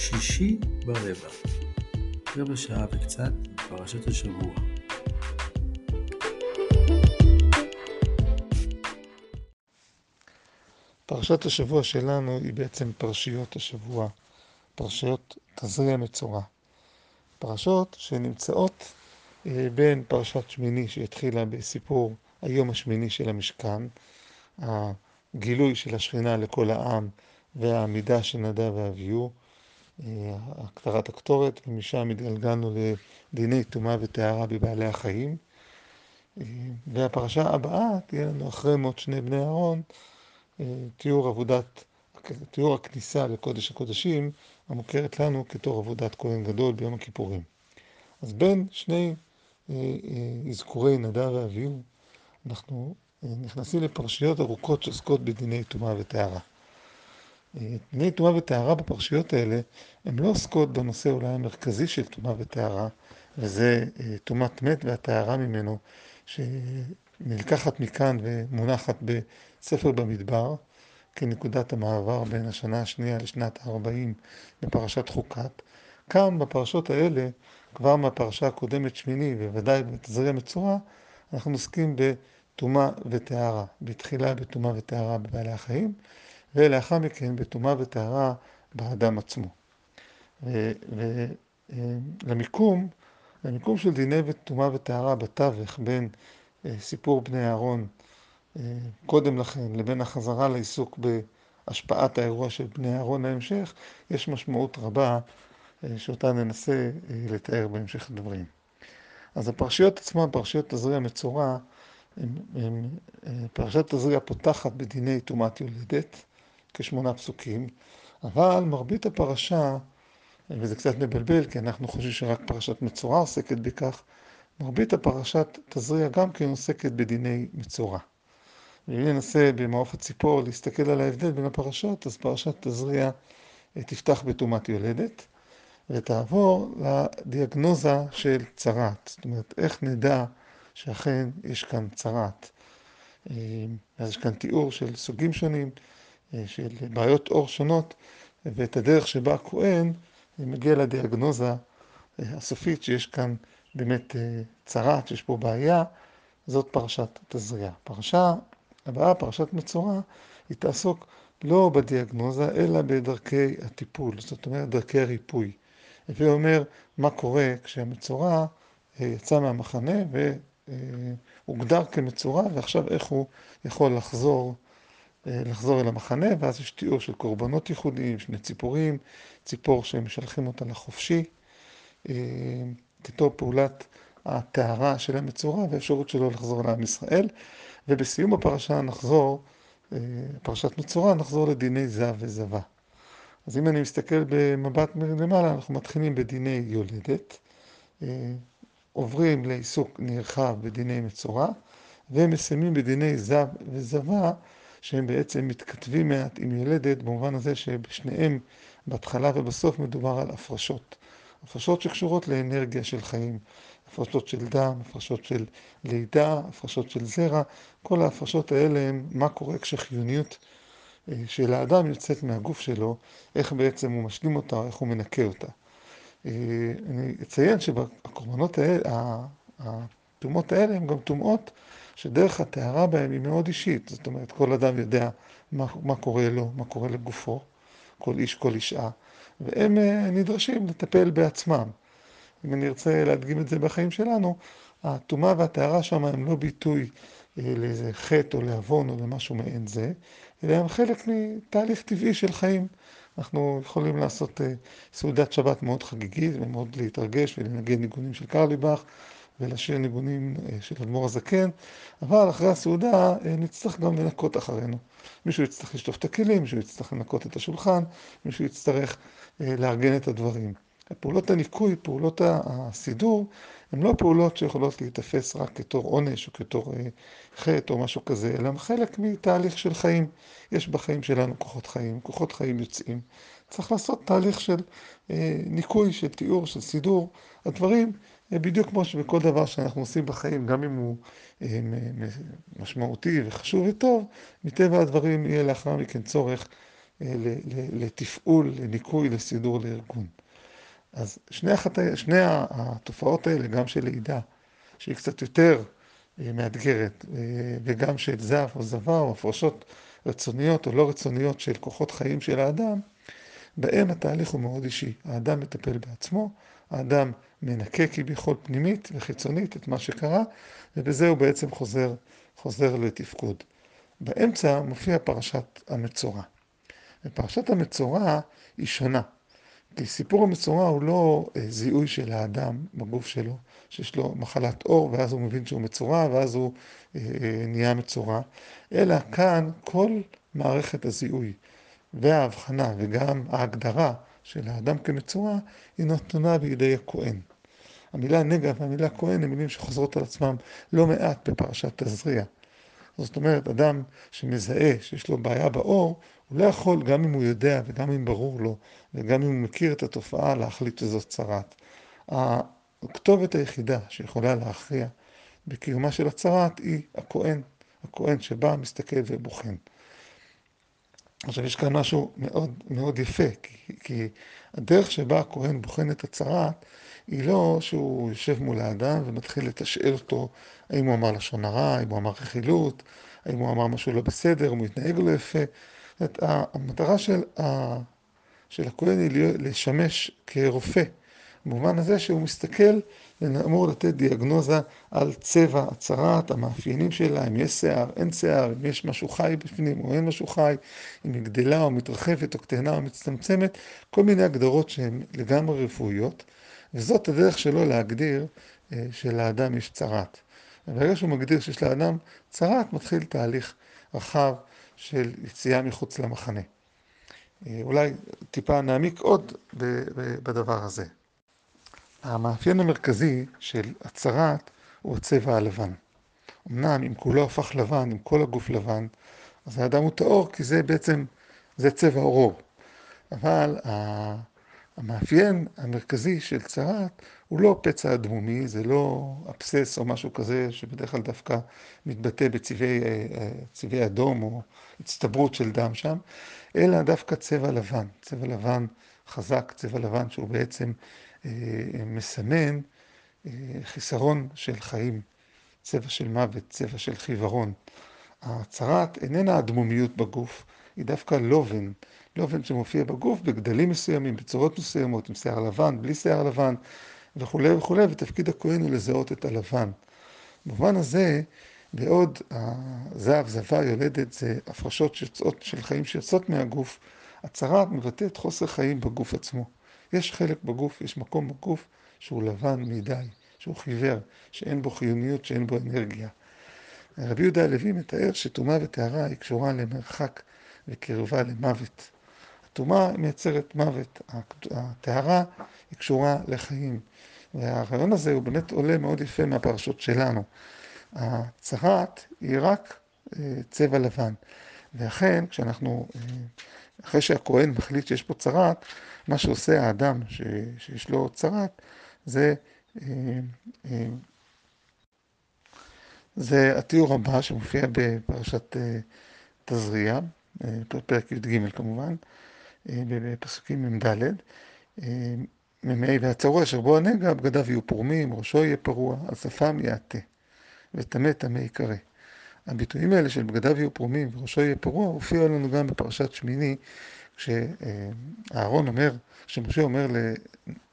שישי ברבע, רבע שעה וקצת פרשת השבוע. פרשת השבוע שלנו היא בעצם פרשיות השבוע, פרשיות תזריע מצורע. פרשות שנמצאות אה, בין פרשת שמיני שהתחילה בסיפור היום השמיני של המשכן, הגילוי של השכינה לכל העם והעמידה של נדב ואביהו, הקטרת הקטורת, ומשם התגלגלנו לדיני טומאה וטהרה בבעלי החיים. אה, והפרשה הבאה תהיה לנו אחרי מות שני בני אהרון, אה, תיאור עבודת, תיאור הכניסה לקודש הקודשים, המוכרת לנו כתור עבודת כהן גדול ביום הכיפורים. אז בין שני אזכורי נדב ואביהו, אנחנו נכנסים לפרשיות ארוכות שעוסקות בדיני טומאה וטהרה. דיני טומאה וטהרה בפרשיות האלה, הן לא עוסקות בנושא אולי המרכזי של טומאה וטהרה, וזה טומאת מת והטהרה ממנו, שנלקחת מכאן ומונחת בספר במדבר, כנקודת המעבר בין השנה השנייה לשנת ה-40 בפרשת חוקת. כאן, בפרשות האלה, כבר מהפרשה הקודמת שמיני, בוודאי בתזריע מצורע, אנחנו עוסקים בטומאה וטהרה. בתחילה בטומאה וטהרה בבעלי החיים, ולאחר מכן בטומאה וטהרה באדם עצמו. ולמיקום, למיקום של דיני טומאה וטהרה בתווך בין אה, סיפור בני אהרון אה, קודם לכן לבין החזרה לעיסוק בהשפעת האירוע של בני אהרון להמשך, יש משמעות רבה אה, שאותה ננסה לתאר בהמשך הדברים. אז הפרשיות עצמן, פרשיות תזריע מצורע, פרשת תזריע פותחת בדיני טומאת יולדת, כשמונה פסוקים, אבל מרבית הפרשה, וזה קצת מבלבל כי אנחנו חושבים שרק פרשת מצורע עוסקת בכך, מרבית הפרשת תזריע גם כן עוסקת בדיני מצורע. ואם ננסה במעוף הציפור להסתכל על ההבדל בין הפרשות, אז פרשת תזריע אה, תפתח בטומאת יולדת, ותעבור לדיאגנוזה של צרעת. זאת אומרת, איך נדע שאכן יש כאן צרעת. אה, אז יש כאן תיאור של סוגים שונים, של בעיות עור שונות, ואת הדרך שבה הכהן מגיע לדיאגנוזה אה, הסופית שיש כאן באמת אה, צרת, שיש פה בעיה, זאת פרשת תזריע. פרשה הבאה, פרשת מצורע, היא תעסוק לא בדיאגנוזה, אלא בדרכי הטיפול, זאת אומרת דרכי הריפוי. הווי אומר מה קורה כשהמצורע יצא מהמחנה והוגדר כמצורע, ועכשיו איך הוא יכול לחזור אה, לחזור אל המחנה, ואז יש תיאור של קורבנות ייחודיים, שני ציפורים, ציפור שמשלחים אותה לחופשי, אה, כתוב פעולת הטהרה של המצורע והאפשרות שלו לחזור לעם ישראל, ובסיום הפרשה נחזור, אה, פרשת מצורע, נחזור לדיני זב וזבה. אז אם אני מסתכל במבט מלמעלה, אנחנו מתחילים בדיני יולדת, עוברים לעיסוק נרחב בדיני מצורע, ומסיימים בדיני זב וזבה, שהם בעצם מתכתבים מעט עם ילדת, במובן הזה שבשניהם, בהתחלה ובסוף, מדובר על הפרשות. הפרשות שקשורות לאנרגיה של חיים, הפרשות של דם, הפרשות של לידה, הפרשות של זרע, כל ההפרשות האלה הם מה קורה כשחיוניות אה, של האדם יוצאת מהגוף שלו, איך בעצם הוא משלים אותה, איך הוא מנקה אותה. אה, אני אציין שהקורבנות האלה, הטומאות האלה הן גם טומאות שדרך הטהרה בהם היא מאוד אישית, זאת אומרת כל אדם יודע מה, מה קורה לו, מה קורה לגופו, כל איש, כל אישה, והם אה, נדרשים לטפל בעצמם. אם אני ארצה להדגים את זה בחיים שלנו, הטומאה והטהרה שם הם לא ביטוי אה, לאיזה חטא או לעוון או למשהו מעין זה, אלא הם חלק מתהליך טבעי של חיים. אנחנו יכולים לעשות אה, סעודת שבת מאוד חגיגית ומאוד להתרגש ולנגן ניגונים של קרליבך ולשיר ניגונים אה, של אדמו"ר הזקן, אבל אחרי הסעודה אה, נצטרך גם לנקות אחרינו. מישהו יצטרך לשטוף את הכלים, מישהו יצטרך לנקות את השולחן, מישהו יצטרך אה, לארגן את הדברים. פעולות הניקוי, פעולות הסידור, הן לא פעולות שיכולות להיתפס רק כתור עונש או כתור חטא או משהו כזה, אלא הם חלק מתהליך של חיים. יש בחיים שלנו כוחות חיים, כוחות חיים יוצאים. צריך לעשות תהליך של ניקוי, של תיאור, של סידור. הדברים בדיוק כמו שבכל דבר שאנחנו עושים בחיים, גם אם הוא אה, משמעותי וחשוב וטוב, מטבע הדברים יהיה לאחר מכן צורך לתפעול, לניקוי, לסידור, לארגון. אז שני, החט... שני התופעות האלה, גם של לידה, שהיא קצת יותר מאתגרת, וגם של זב או זבה או הפרשות רצוניות או לא רצוניות של כוחות חיים של האדם, בהם התהליך הוא מאוד אישי. האדם מטפל בעצמו, האדם מנקה כביכול פנימית וחיצונית את מה שקרה, ובזה הוא בעצם חוזר, חוזר לתפקוד. באמצע מופיע פרשת המצורע. ופרשת המצורע היא שונה. כי סיפור המצורע הוא לא אה, זיהוי של האדם בגוף שלו, שיש לו מחלת עור, ואז הוא מבין שהוא מצורע, ואז הוא אה, אה, נהיה מצורע, אלא כאן כל מערכת הזיהוי וההבחנה וגם ההגדרה של האדם כמצורע היא נתונה בידי הכהן. המילה נגע והמילה כהן הן מילים שחוזרות על עצמם לא מעט בפרשת תזריע. זאת אומרת, אדם שמזהה שיש לו בעיה בעור, הוא לא יכול, גם אם הוא יודע וגם אם ברור לו, וגם אם הוא מכיר את התופעה, להחליט שזאת צרת. הכתובת היחידה שיכולה להכריע בקיומה של הצרת היא הכהן, הכהן שבא, מסתכל ובוחן. עכשיו יש כאן משהו מאוד מאוד יפה, כי, כי הדרך שבה הכהן בוחן את הצרת היא לא שהוא יושב מול האדם ומתחיל לתשאל אותו האם הוא אמר לשון הרע, האם הוא אמר רכילות, האם הוא אמר משהו לא בסדר, אם הוא התנהג לא יפה. זאת המטרה של, ה, של הכהן היא לשמש כרופא, במובן הזה שהוא מסתכל ואמור לתת דיאגנוזה על צבע הצרת, המאפיינים שלה, אם יש שיער, אין שיער, אם יש משהו חי בפנים או אין משהו חי, אם היא גדלה או מתרחבת או קטנה או מצטמצמת, כל מיני הגדרות שהן לגמרי רפואיות, וזאת הדרך שלו להגדיר אה, שלאדם יש צרת. ברגע שהוא מגדיר שיש לאדם צרת, מתחיל תהליך רחב של יציאה מחוץ למחנה. אה, אולי טיפה נעמיק עוד בדבר הזה. המאפיין המרכזי של הצרת הוא הצבע הלבן. אמנם אם כולו הפך לבן, אם כל הגוף לבן, אז האדם הוא טהור, כי זה בעצם, זה צבע עורו. אבל המאפיין המרכזי של צרת הוא לא פצע אדמומי, זה לא אבסס או משהו כזה שבדרך כלל דווקא מתבטא בצבעי אה, אדום או הצטברות של דם שם, אלא דווקא צבע לבן, צבע לבן חזק, צבע לבן שהוא בעצם אה, מסמן אה, חיסרון של חיים, צבע של מוות, צבע של חיוורון. הצרת איננה אדמומיות בגוף, היא דווקא לובן, לובן שמופיע בגוף בגדלים מסוימים, בצורות מסוימות, עם שיער לבן, בלי שיער לבן וכולי וכולי, ותפקיד הכהן הוא לזהות את הלבן. במובן הזה, בעוד הזהב, זבה יולדת, זה הפרשות שיוצאות, של חיים שיוצאות מהגוף, הצרת מבטאת חוסר חיים בגוף עצמו. יש חלק בגוף, יש מקום בגוף שהוא לבן מדי, שהוא חיוור, שאין בו חיוניות, שאין בו אנרגיה. רבי יהודה הלוי מתאר שטומאה וטהרה היא קשורה למרחק וקרבה למוות. הטומאה מייצרת מוות, הטהרה היא קשורה לחיים. והרעיון הזה הוא באמת עולה מאוד יפה מהפרשות שלנו. הצרת היא רק אה, צבע לבן. ואכן, כשאנחנו, אה, אחרי שהכהן מחליט שיש פה צרת, מה שעושה האדם ש, שיש לו צרת, זה, אה, זה התיאור הבא שמופיע בפרשת תזריע, פרק י"ג כמובן, בפסוקים מ"ד. מ"ה והצרוע אשר בו הנגע, בגדיו יהיו פרומים, ראשו יהיה פרוע, על שפם יעטה, וטמא טמא יקרא. הביטויים האלה של בגדיו יהיו פרומים וראשו יהיה פרוע, הופיעו לנו גם בפרשת שמיני, כשאהרון אומר, כשמשה אומר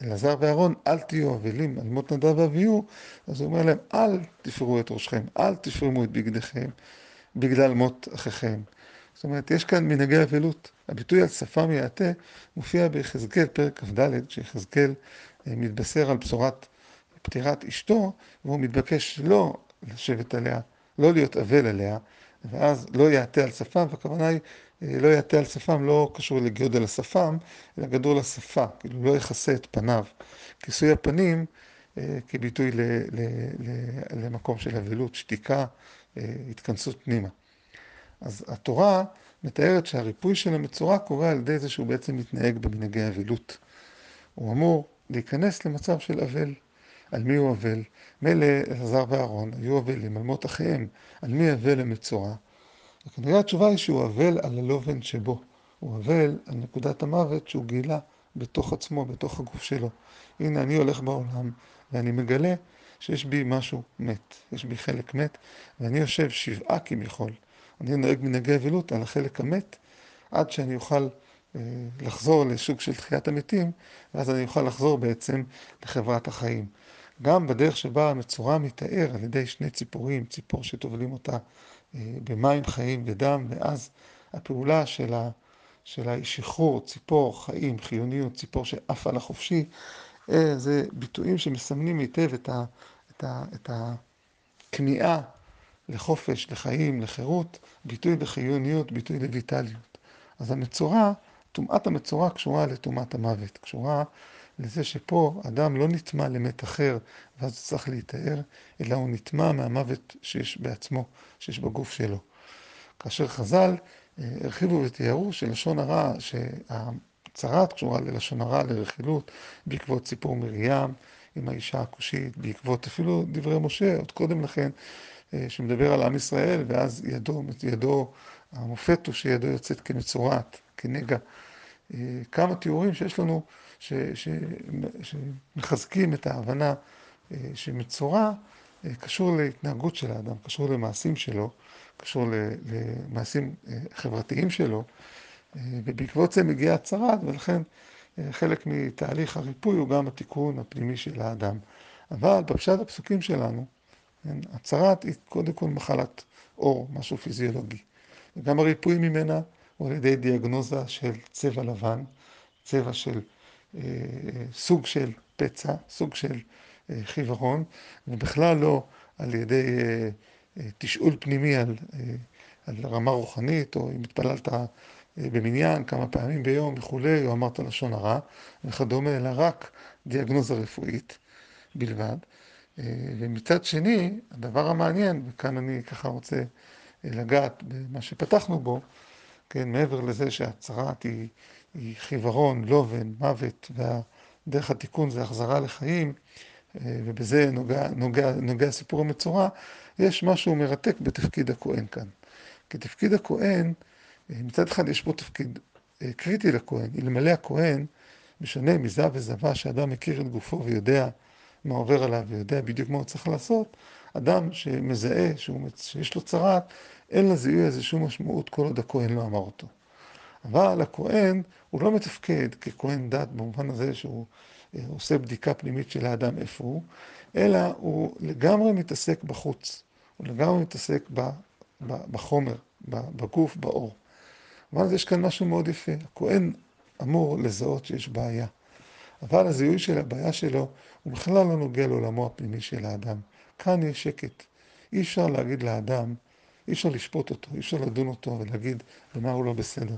לאלעזר ואהרון, אל תהיו אבלים על מות נדב ואביהו, אז הוא אומר להם, אל תפרו את ראשכם, אל תפרמו את בגדיכם, בגלל מות אחיכם. זאת אומרת, יש כאן מנהגי אבלות. הביטוי על שפם יעטה מופיע ביחזקאל, פרק כ"ד, כשיחזקאל אה, מתבשר על בשורת פטירת אשתו, והוא מתבקש לא לשבת עליה, לא להיות אבל עליה, ואז לא יעטה על שפם, והכוונה היא, אה, לא יעטה על שפם לא קשור לגודל השפם, אלא גדול לשפה, כאילו לא יכסה את פניו. כיסוי הפנים אה, כביטוי ל, ל, ל, למקום של אבלות, שתיקה, התכנסות פנימה. אז התורה מתארת שהריפוי של המצורע קורה על ידי זה שהוא בעצם מתנהג במנהגי אבלות. הוא אמור להיכנס למצב של אבל. על מי הוא אבל? מילא אלעזר ואהרון היו אבלים על מות אחיהם. על מי אבל המצורע? וכנראה התשובה היא שהוא אבל על הלובן שבו. הוא אבל על נקודת המוות שהוא גילה בתוך עצמו, בתוך הגוף שלו. הנה, אני הולך בעולם, ואני מגלה שיש בי משהו מת, יש בי חלק מת, ואני יושב שבעה כביכול. אני נוהג מנהגי אבלות על החלק המת, עד שאני אוכל אה, לחזור לסוג של תחיית המתים, ואז אני אוכל לחזור בעצם לחברת החיים. גם בדרך שבה המצורע מתאר על ידי שני ציפורים, ציפור שטובלים אותה אה, במים חיים ודם, ואז הפעולה של, ה, של השחרור, ציפור, חיים, חיוניות, ציפור שעפה לחופשי, אה, זה ביטויים שמסמנים היטב את, ה, את, ה, את הכניעה לחופש, לחיים, לחירות, ביטוי לחיוניות, ביטוי לויטליות. אז המצורע, טומאת המצורע קשורה לטומאת המוות, קשורה לזה שפה אדם לא נטמע למת אחר ואז הוא צריך להיטהר, אלא הוא נטמע מהמוות שיש בעצמו, שיש בגוף שלו. כאשר חז"ל אה, הרחיבו ותיארו שלשון הרע, שהצרת קשורה ללשון הרע, לרכילות, בעקבות סיפור מרים עם האישה הכושית, בעקבות אפילו דברי משה, עוד קודם לכן, שמדבר על עם ישראל, ואז ידו, ידו, המופת הוא שידו יוצאת כמצורעת, כנגע. אה, כמה תיאורים שיש לנו ש, ש, שמחזקים את ההבנה אה, שמצורע קשור להתנהגות של האדם, קשור למעשים שלו, קשור למעשים חברתיים שלו, ובעקבות זה מגיעה הצרת, ולכן חלק מתהליך הריפוי הוא גם התיקון הפנימי של האדם. אבל בפשט הפסוקים שלנו, כן, הצרת היא קודם כל מחלת עור, משהו פיזיולוגי. וגם הריפוי ממנה הוא על ידי דיאגנוזה של צבע לבן, צבע של אה, סוג של פצע, סוג של אה, חיוורון, ובכלל לא על ידי אה, אה, תשאול פנימי על, אה, על רמה רוחנית, או אם התפללת אה, במניין כמה פעמים ביום וכולי, או אמרת לשון הרע וכדומה, אלא רק דיאגנוזה רפואית בלבד. אה, ומצד שני, הדבר המעניין, וכאן אני ככה רוצה אה, לגעת במה שפתחנו בו, כן, מעבר לזה שהצהרת היא, היא חיוורון, לובן, מוות, והדרך התיקון זה החזרה לחיים, אה, ובזה נוגע, נוגע, נוגע סיפור המצורע, יש משהו מרתק בתפקיד הכהן כאן. כי תפקיד הכהן, מצד אחד יש פה תפקיד קריטי לכהן, אלמלא הכהן, בשונה מזה וזבה, שאדם מכיר את גופו ויודע מה עובר עליו ויודע בדיוק מה הוא צריך לעשות, אדם שמזהה שהוא, שיש לו צרת, אין לזיהוי הזה שום משמעות כל עוד הכהן לא אמר אותו. אבל הכהן הוא לא מתפקד ככהן דת במובן הזה שהוא אה, עושה בדיקה פנימית של האדם איפה הוא, אלא הוא לגמרי מתעסק בחוץ, הוא לגמרי מתעסק ב, ב, בחומר, ב, בגוף, באור. אבל יש כאן משהו מאוד יפה, הכהן אמור לזהות שיש בעיה. אבל הזיהוי של הבעיה שלו הוא בכלל לא נוגע לעולמו הפנימי של האדם. כאן יש שקט. אי אפשר להגיד לאדם, אי אפשר לשפוט אותו, אי אפשר לדון אותו ולהגיד במה הוא לא בסדר.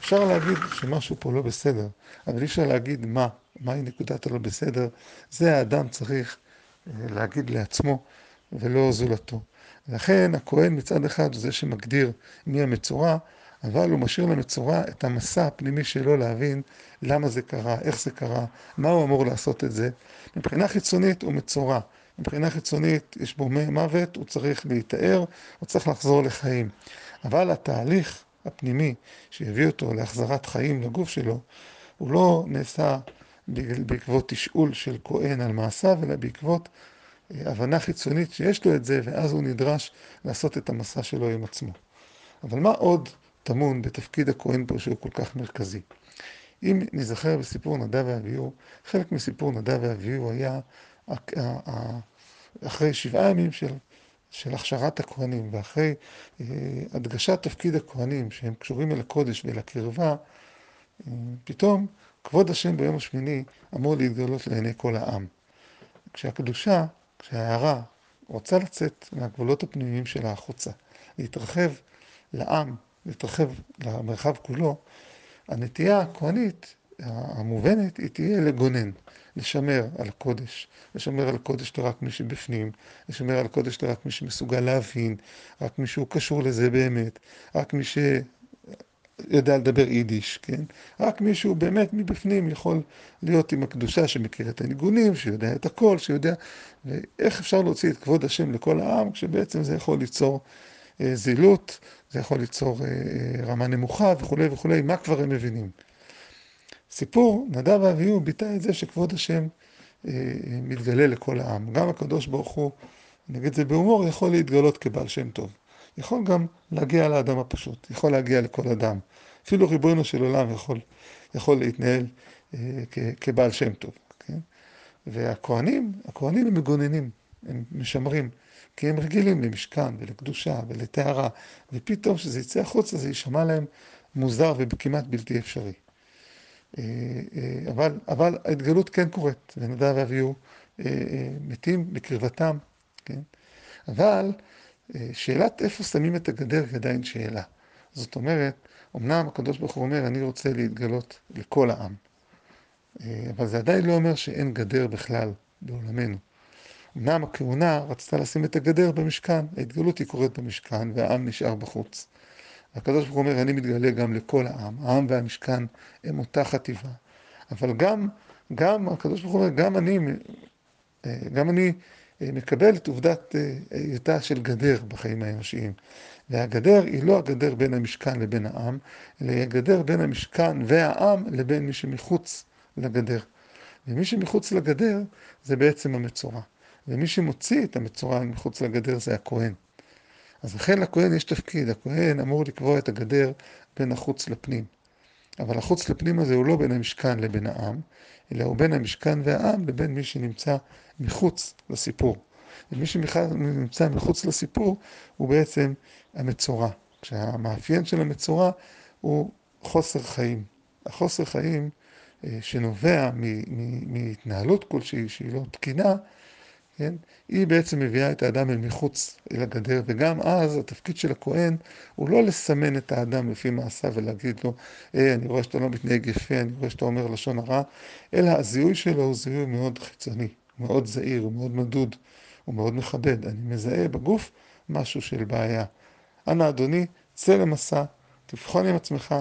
אפשר להגיד שמשהו פה לא בסדר, אבל אי אפשר להגיד מה, מהי נקודת הלא בסדר. זה האדם צריך אה, להגיד לעצמו ולא זולתו. לכן הכהן מצד אחד הוא זה שמגדיר מי המצורע, אבל הוא משאיר למצורע את המסע הפנימי שלו להבין למה זה קרה, איך זה קרה, מה הוא אמור לעשות את זה. מבחינה חיצונית הוא מצורע. מבחינה חיצונית יש בו מוות, הוא צריך להיטהר, הוא צריך לחזור לחיים. אבל התהליך הפנימי שהביא אותו להחזרת חיים לגוף שלו, הוא לא נעשה בעקבות תשאול של כהן על מעשיו, אלא בעקבות אה, הבנה חיצונית שיש לו את זה, ואז הוא נדרש לעשות את המסע שלו עם עצמו. אבל מה עוד טמון בתפקיד הכהן פה שהוא כל כך מרכזי. אם נזכר בסיפור נדב ואביהו, חלק מסיפור נדב ואביהו היה אחרי שבעה ימים של, של הכשרת הכהנים ואחרי אה, הדגשת תפקיד הכהנים שהם קשורים אל הקודש ואל הקרבה, אה, פתאום כבוד השם ביום השמיני אמור להתגלות לעיני כל העם. כשהקדושה, כשההערה רוצה לצאת מהגבולות הפנימיים שלה החוצה, להתרחב לעם, להתרחב למרחב כולו, הנטייה הכהנית המובנת היא תהיה לגונן, לשמר על הקודש, לשמר על הקודש לרק מי שבפנים, לשמר על הקודש לרק מי שמסוגל להבין, רק מי שהוא קשור לזה באמת, רק מי שיודע לדבר יידיש, כן? רק מי שהוא באמת מבפנים יכול להיות עם הקדושה שמכיר את הניגונים, שיודע את הכל, שיודע... ואיך אפשר להוציא את כבוד השם לכל העם, כשבעצם זה יכול ליצור אה, זילות, זה יכול ליצור רמה נמוכה וכולי וכולי, מה כבר הם מבינים? סיפור נדב ואביהו ביטא את זה שכבוד השם מתגלה לכל העם. גם הקדוש ברוך הוא, נגיד זה בהומור, יכול להתגלות כבעל שם טוב. יכול גם להגיע לאדם הפשוט, יכול להגיע לכל אדם. אפילו ריבונו של עולם יכול, יכול להתנהל אה, כבעל שם טוב. כן? והכוהנים, הכוהנים הם מגוננים, הם משמרים, כי הם רגילים למשכן ולקדושה ולטהרה, ופתאום כשזה יצא החוצה זה יישמע להם מוזר וכמעט בלתי אפשרי. אה, אה, אבל, אבל ההתגלות כן קורית, ונדב ואביהו אה, מתים בקרבתם, כן? אבל שאלת איפה שמים את הגדר היא עדיין שאלה. זאת אומרת, אמנם הקדוש ברוך הוא אומר, אני רוצה להתגלות לכל העם, אבל זה עדיין לא אומר שאין גדר בכלל בעולמנו. אמנם הכהונה רצתה לשים את הגדר במשכן, ההתגלות היא קורית במשכן והעם נשאר בחוץ. הקדוש ברוך הוא אומר, אני מתגלה גם לכל העם, העם והמשכן הם אותה חטיבה. אבל גם, גם, הקדוש ברוך הוא אומר, גם אני, גם אני מקבל את עובדת היותה של גדר בחיים האנושיים. והגדר היא לא הגדר בין המשכן לבין העם, אלא היא הגדר בין המשכן והעם לבין מי שמחוץ לגדר. ומי שמחוץ לגדר זה בעצם המצורע. ומי שמוציא את המצורע מחוץ לגדר זה הכהן. אז לכן לכהן יש תפקיד, הכהן אמור לקבוע את הגדר בין החוץ לפנים. אבל החוץ לפנים הזה הוא לא בין המשכן לבין העם, אלא הוא בין המשכן והעם לבין מי שנמצא מחוץ לסיפור. ומי שנמצא מחוץ לסיפור הוא בעצם המצורע. כשהמאפיין של המצורע הוא חוסר חיים. החוסר חיים אה, שנובע מהתנהלות כלשהי שהיא לא תקינה, כן? היא בעצם מביאה את האדם אל מחוץ אל הגדר, וגם אז התפקיד של הכהן הוא לא לסמן את האדם לפי מעשיו ולהגיד לו, אה, אני רואה שאתה לא מתנהג יפה, אני רואה שאתה אומר לשון הרע, אלא הזיהוי שלו הוא זיהוי מאוד חיצוני, מאוד זהיר, הוא מאוד מדוד, הוא מאוד מכבד. אני מזהה בגוף משהו של בעיה. אנא אדוני, צא למסע, תבחון עם עצמך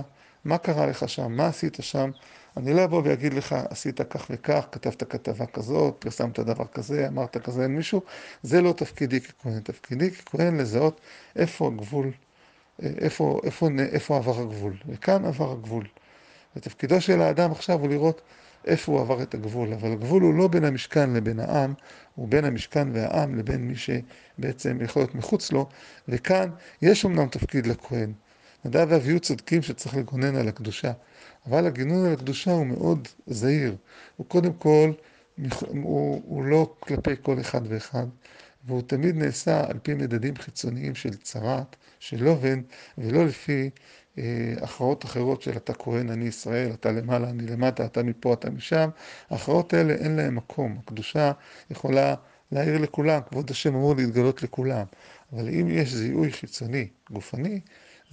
מה קרה לך שם, מה עשית שם, אני לא אבוא ואגיד לך, עשית כך וכך, כתבת כתבה כזאת, פרסמת דבר כזה, אמרת כזה מישהו, זה לא תפקידי ככהן. תפקידי ככהן לזהות איפה הגבול, איפה, איפה, איפה עבר הגבול. וכאן עבר הגבול. ותפקידו של האדם עכשיו הוא לראות איפה הוא עבר את הגבול. אבל הגבול הוא לא בין המשכן לבין העם, הוא בין המשכן והעם לבין מי שבעצם יכול להיות מחוץ לו. וכאן יש אמנם תפקיד לכהן. נדב ואביהו צודקים שצריך לגונן על הקדושה. אבל הגינון על הקדושה הוא מאוד זהיר. הוא קודם כל, הוא, הוא לא כלפי כל אחד ואחד, והוא תמיד נעשה על פי מדדים חיצוניים של צרת, של לובן, ולא לפי אה, הכרעות אחרות של אתה כהן, אני ישראל, אתה למעלה, אני למטה, אתה מפה, אתה משם. ההכרעות האלה אין להן מקום. הקדושה יכולה להעיר לכולם, כבוד השם אמור להתגלות לכולם. אבל אם יש זיהוי חיצוני, גופני,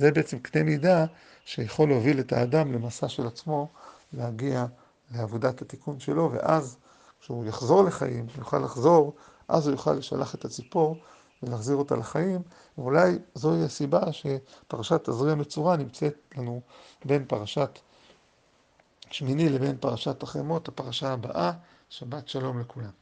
זה בעצם קנה מידה שיכול להוביל את האדם למסע של עצמו, להגיע לעבודת התיקון שלו, ואז כשהוא יחזור לחיים, הוא יוכל לחזור, אז הוא יוכל לשלח את הציפור ולהחזיר אותה לחיים, ואולי זוהי הסיבה שפרשת תזריע מצורע נמצאת לנו בין פרשת שמיני לבין פרשת אחרי מות, הפרשה הבאה, שבת שלום לכולם.